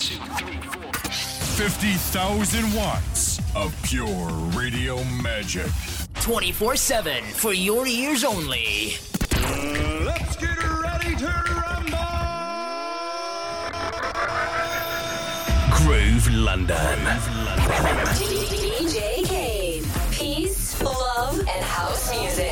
50,000 watts of pure radio magic. 24 7 for your ears only. Let's get ready to rumble! Groove London. DJ Kaid. Peace, love, and house music. Music.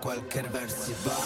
cualquier versión.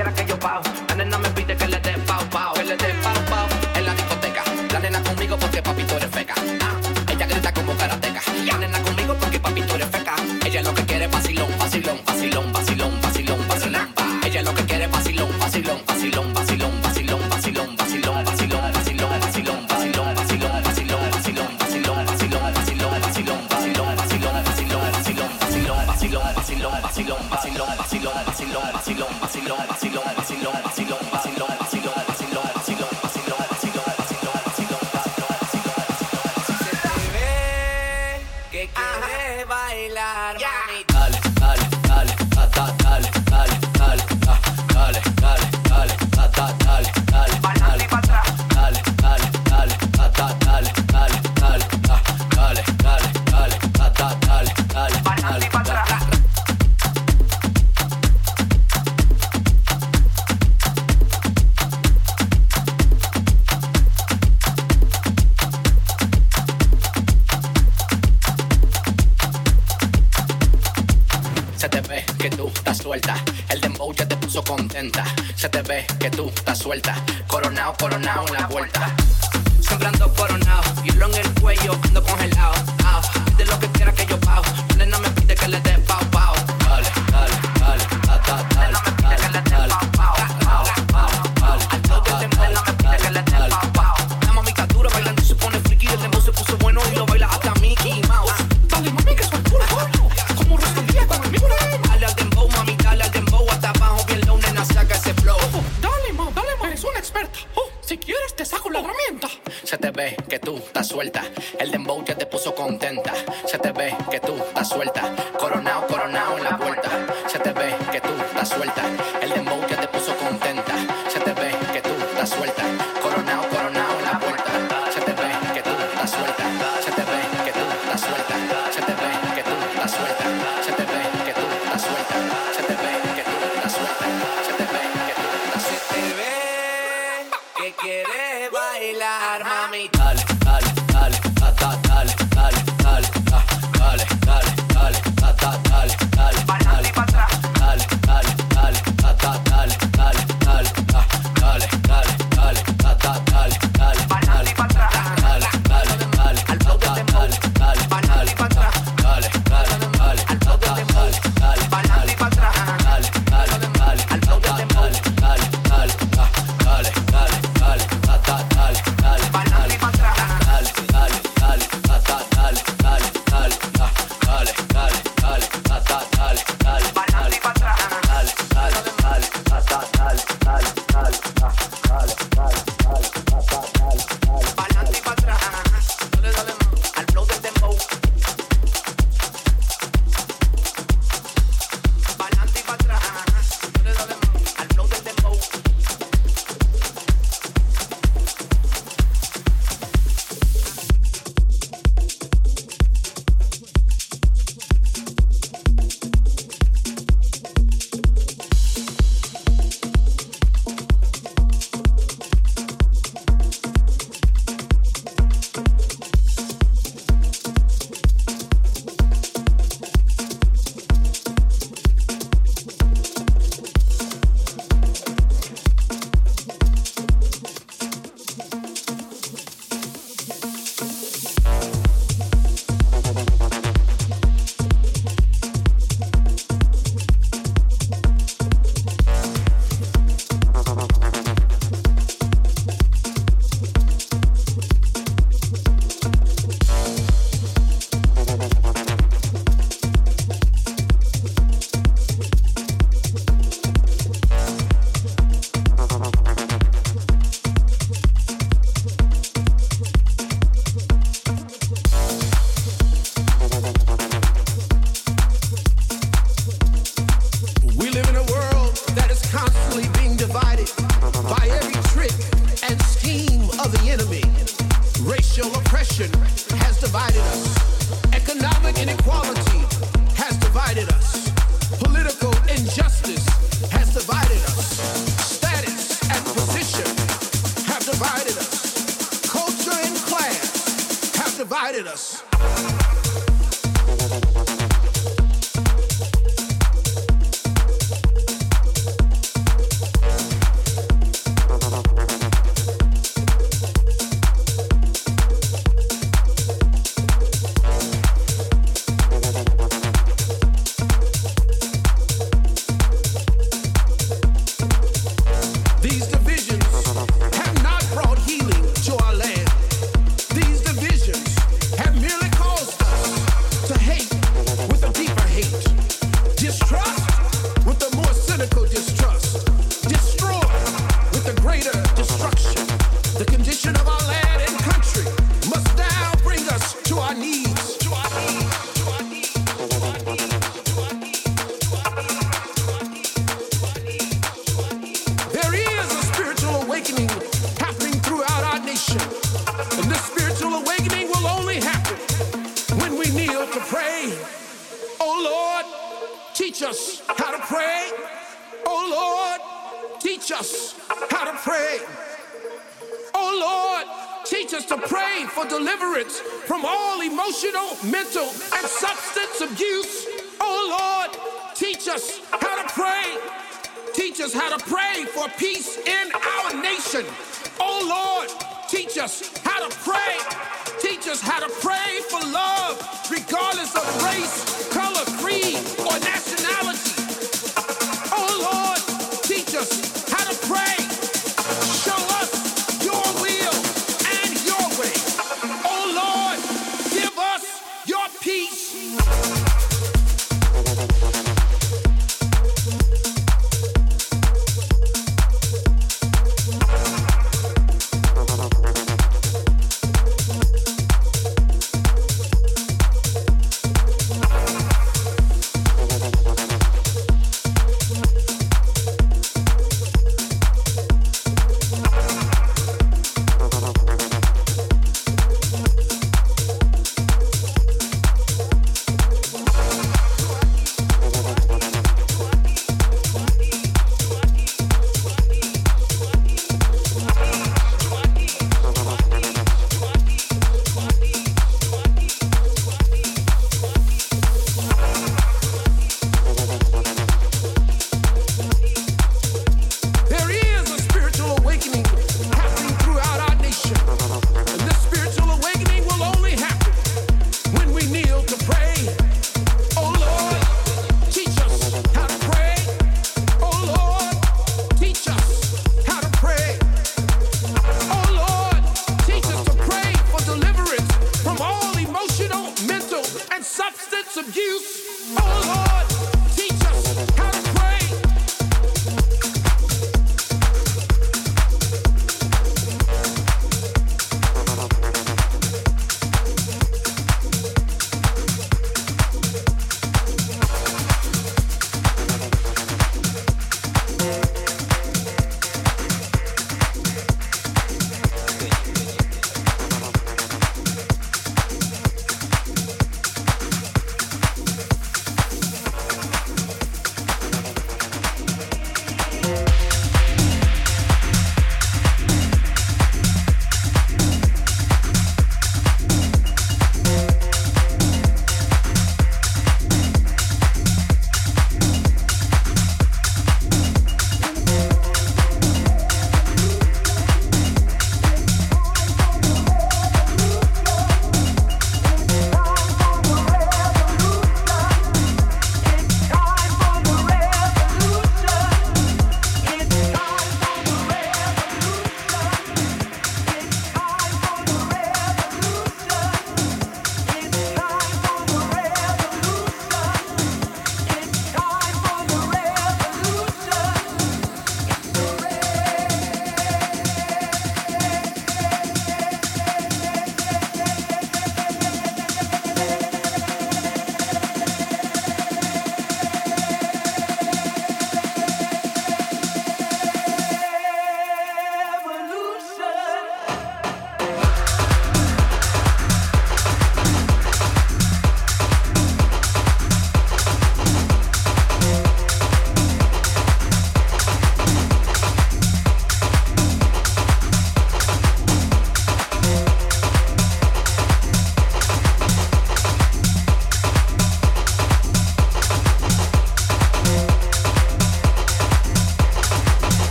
quiera que yo pau. La nena me pide que le dé pau, pau, que le dé pau, pau.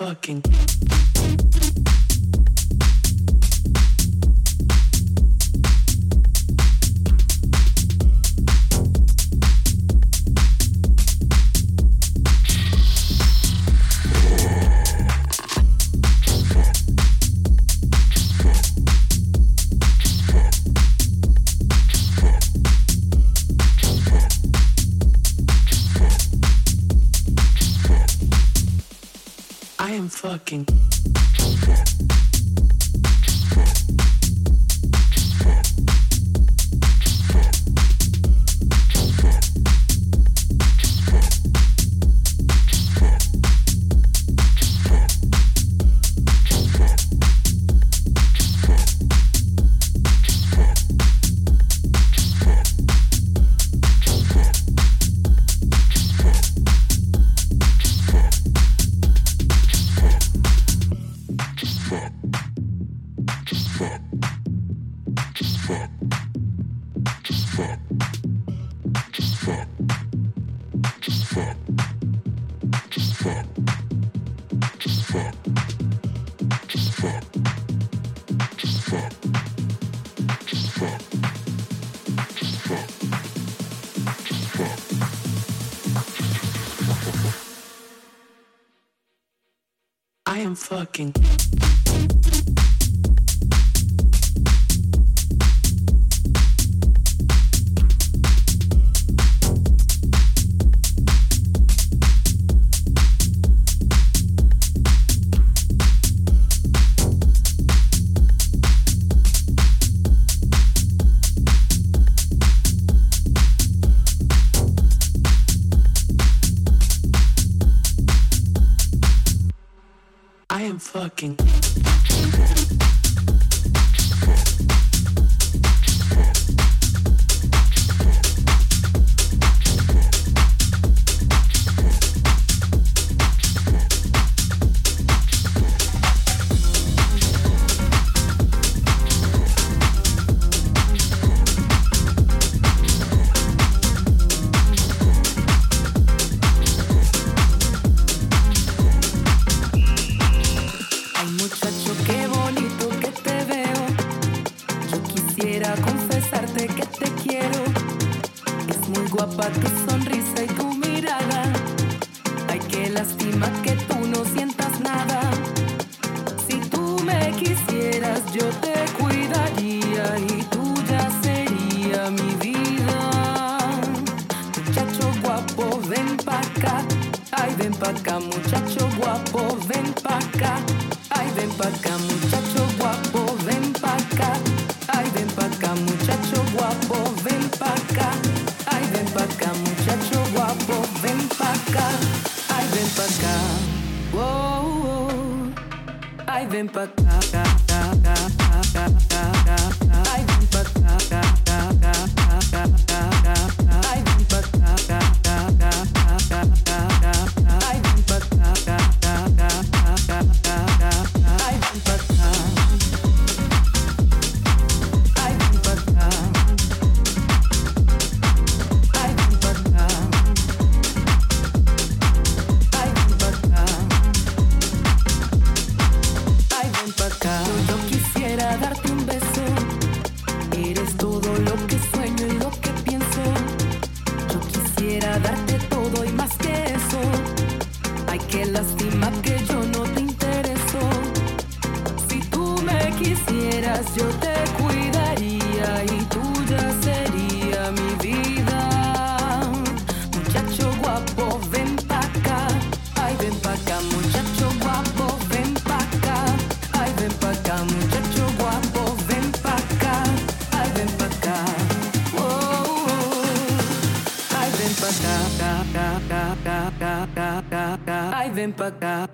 fucking rocking. lástima que yo no te intereso. Si tú me quisieras, yo te acá.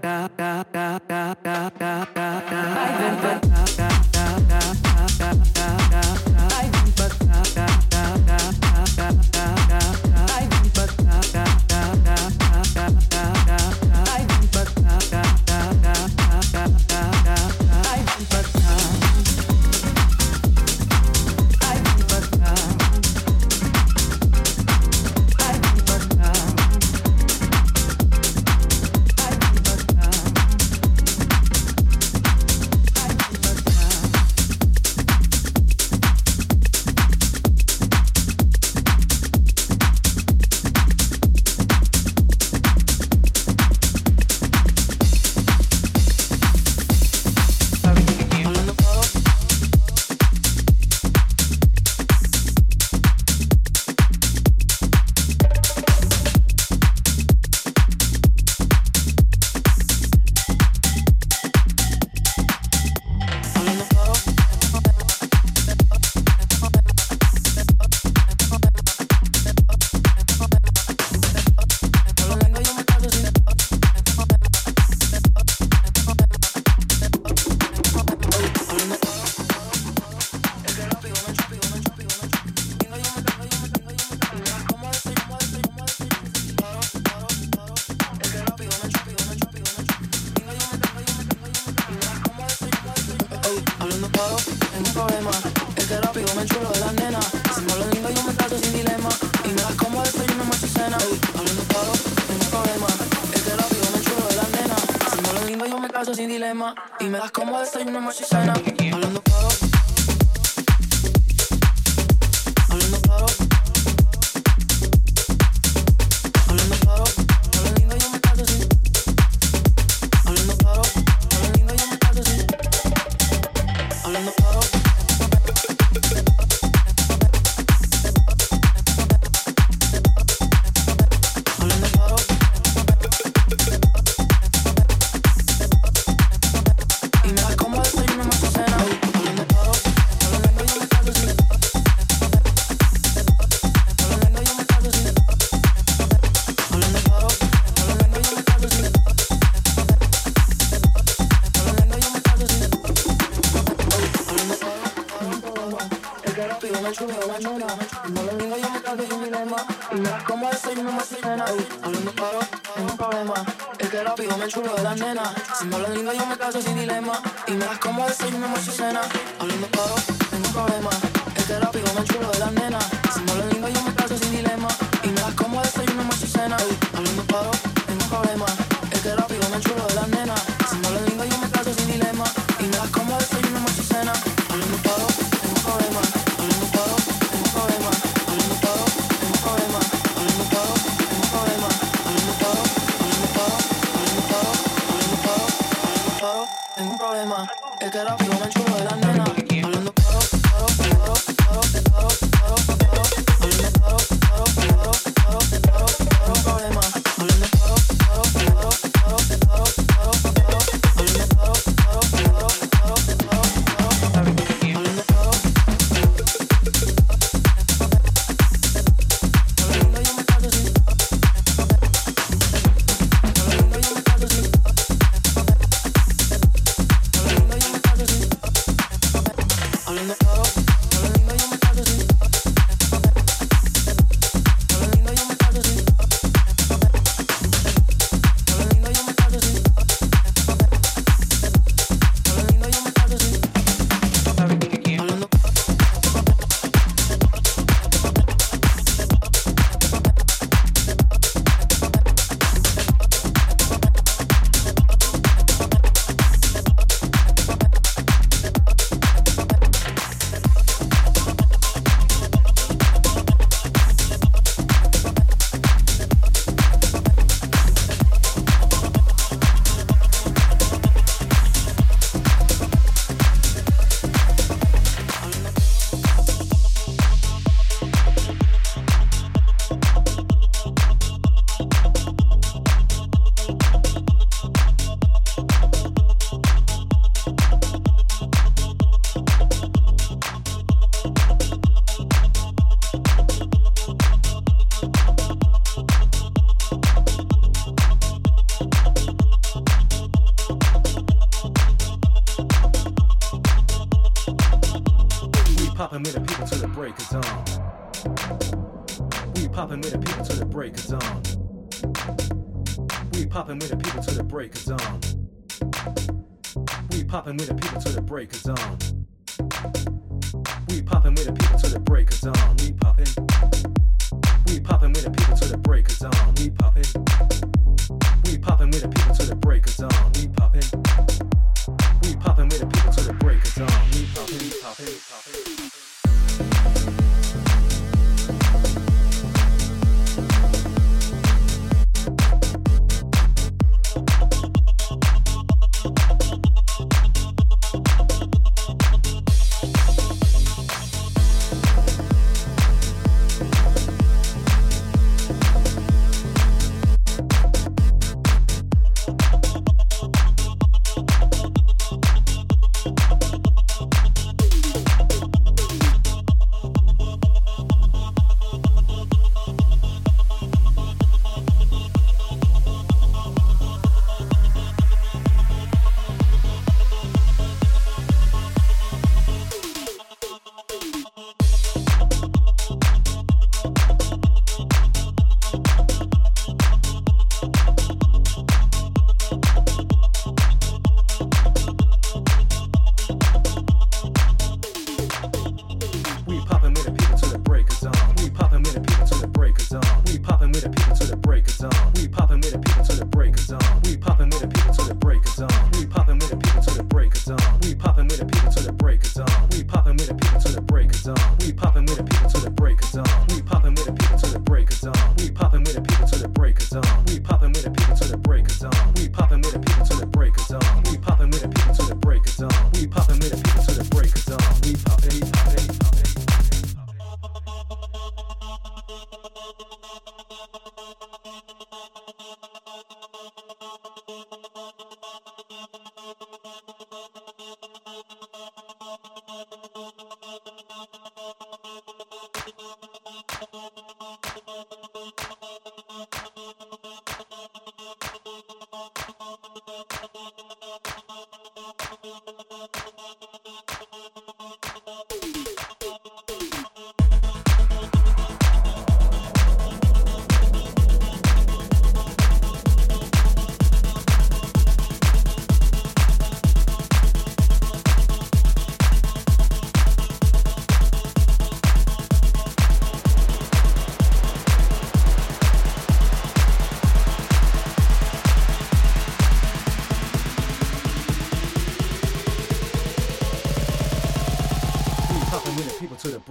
Tengo un problema, es que era un chulo de la nena. Hablando claro, claro, claro, claro, claro.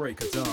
People till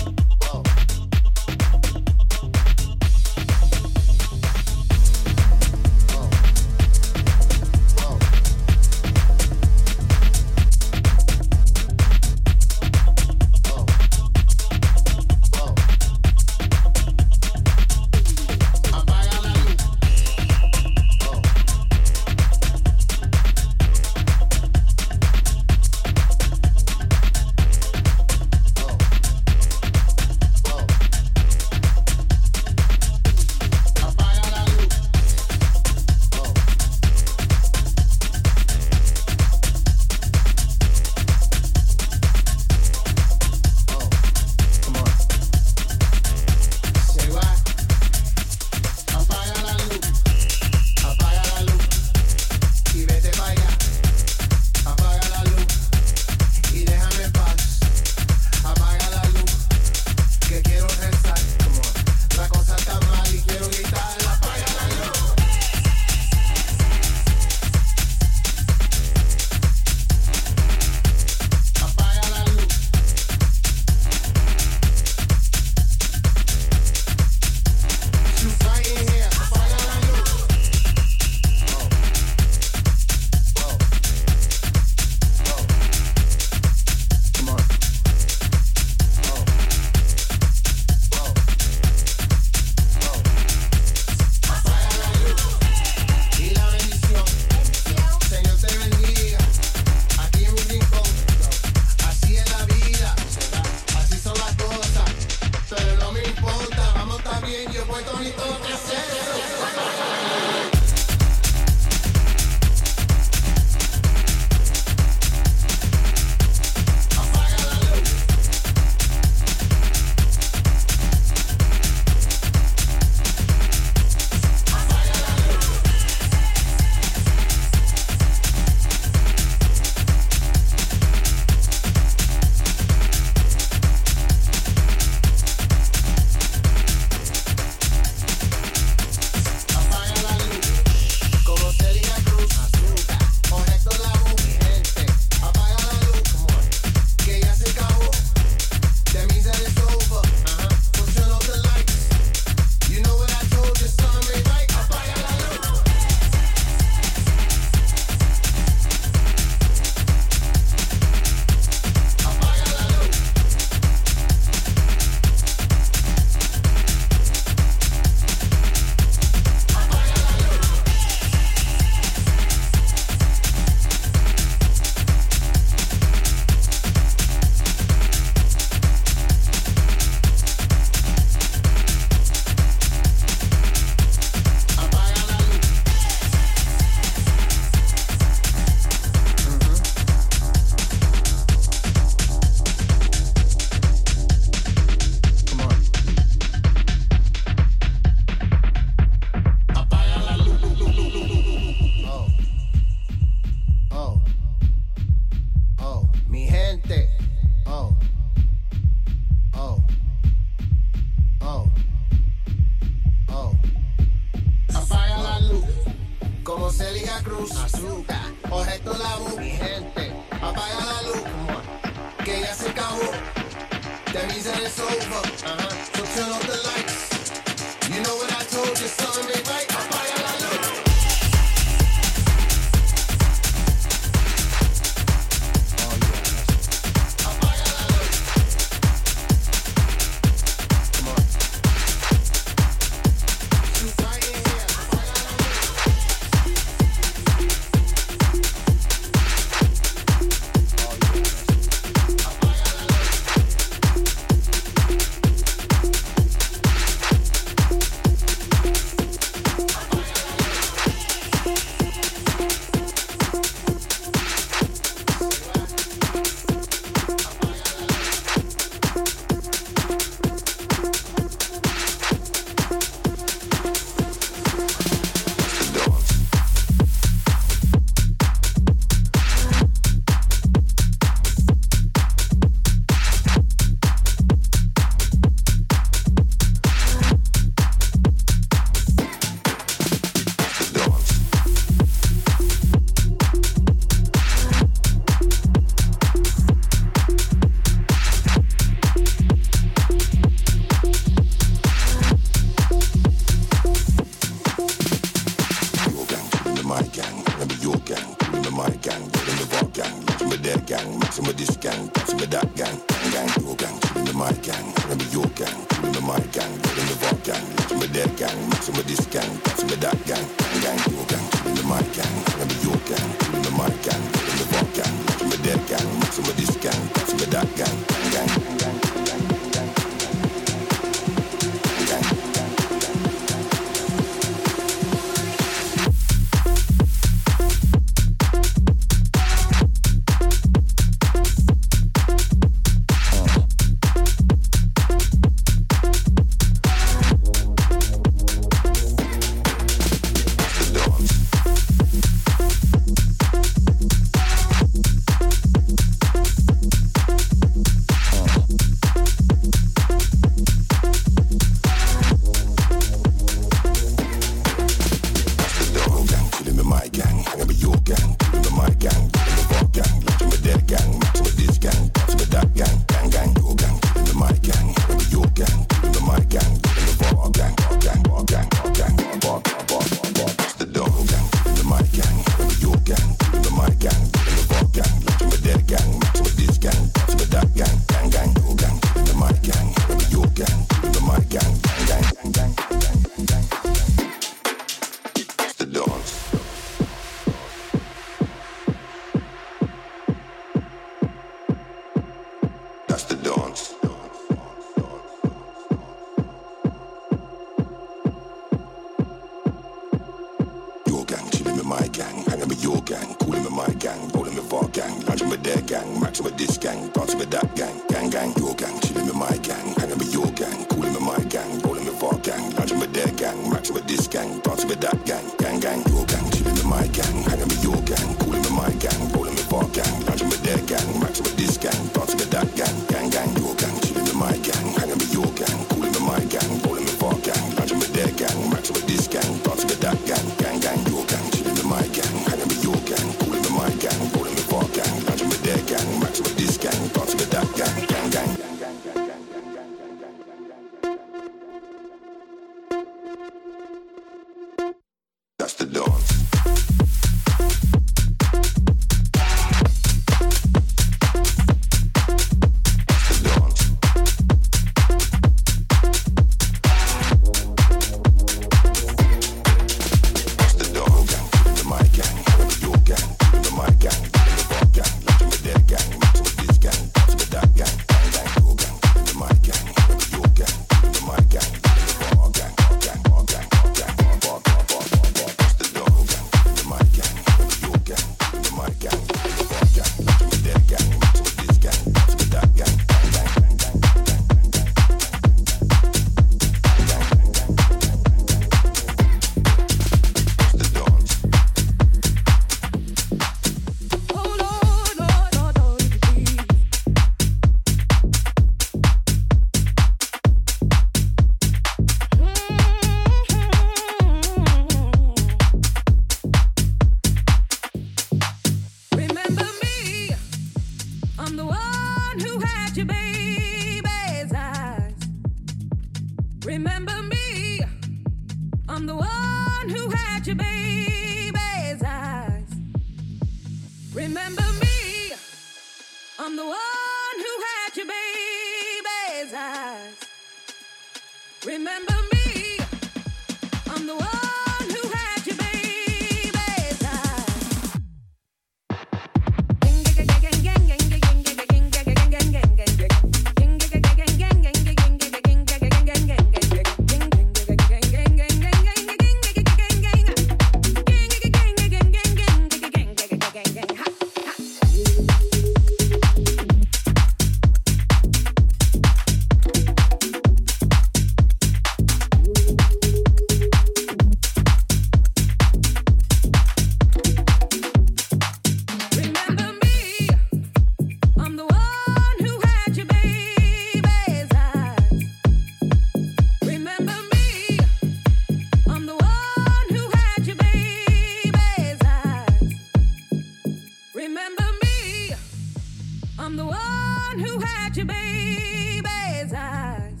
one who had your baby's eyes.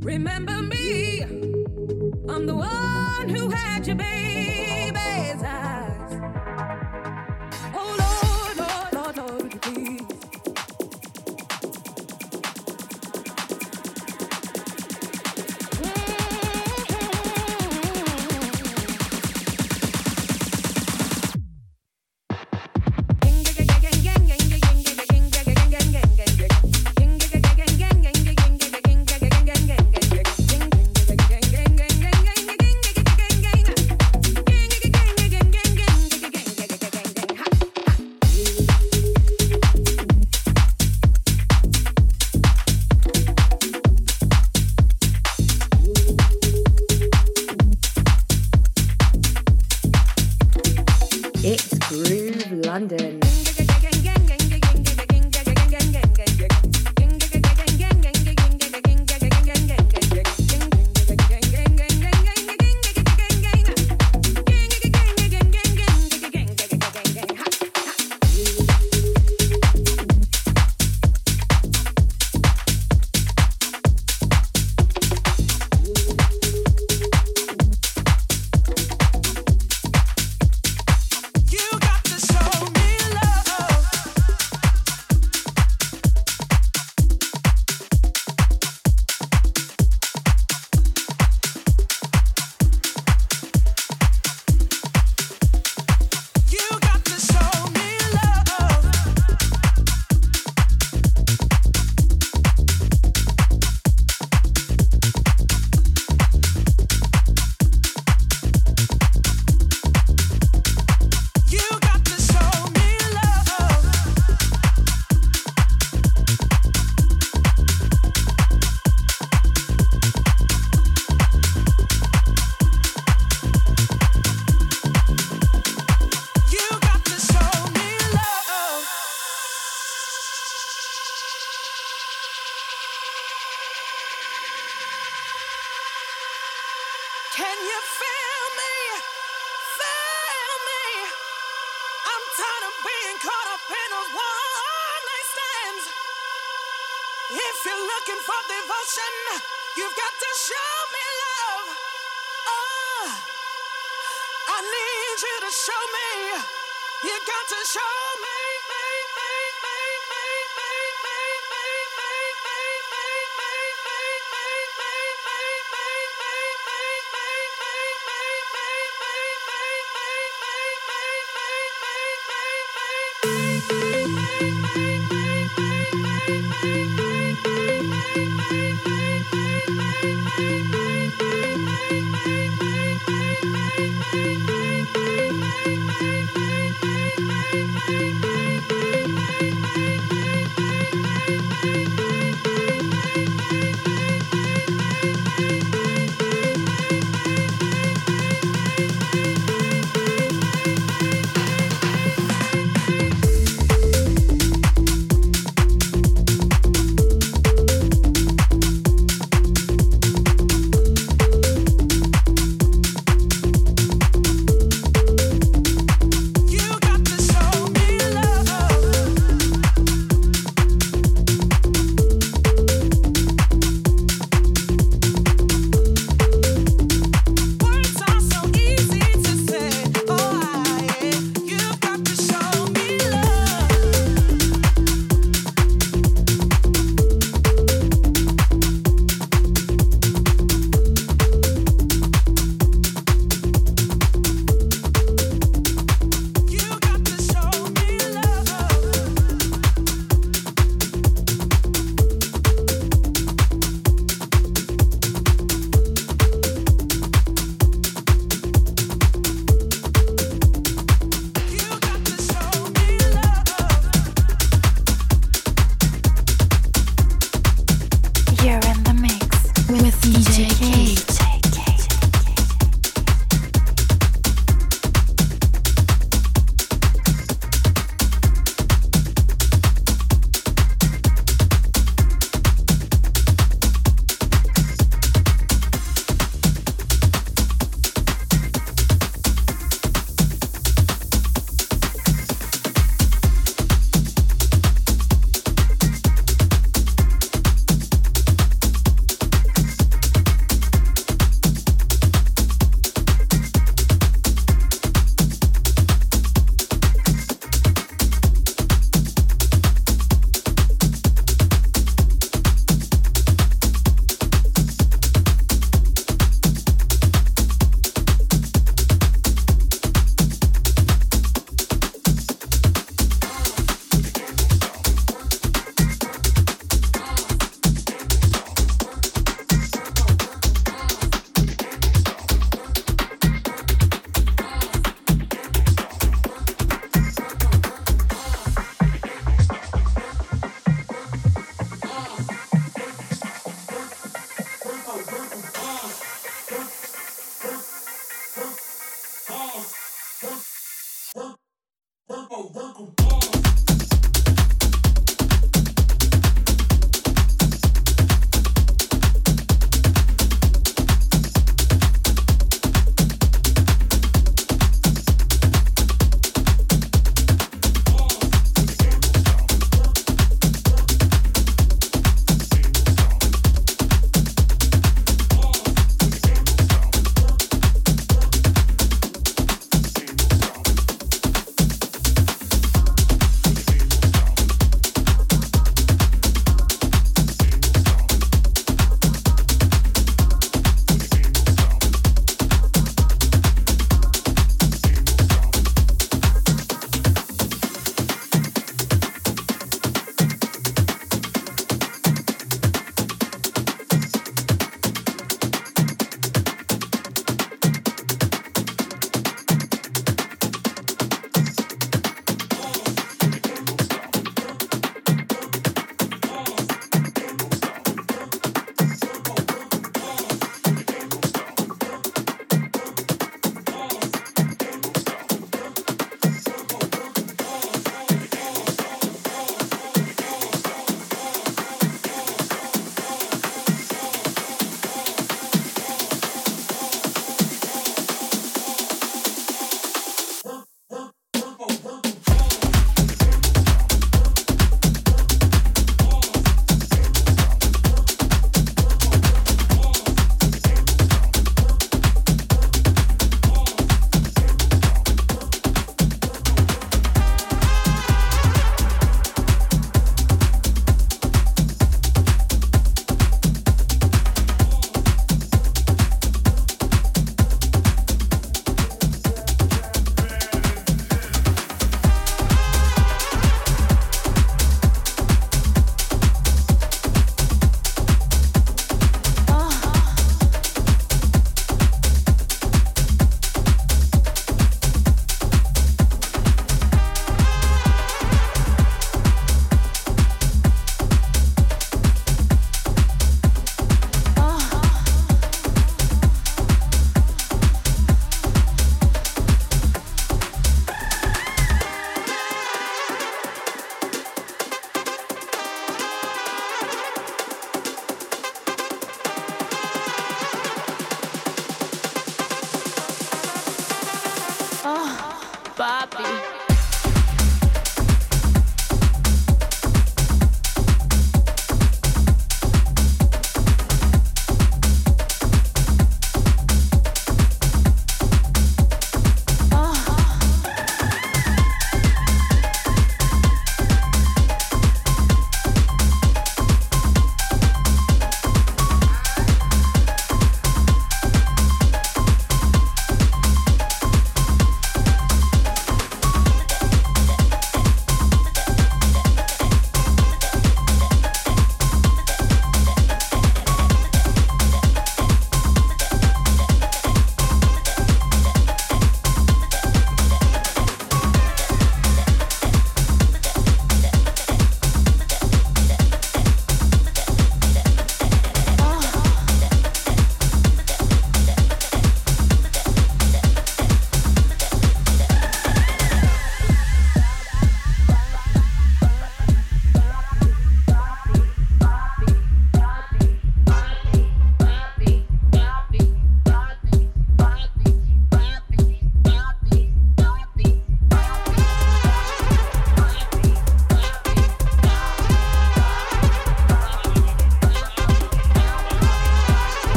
Remember me, I'm the one who had your baby's eyes.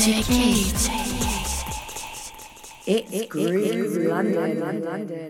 K. It's Groove London. London.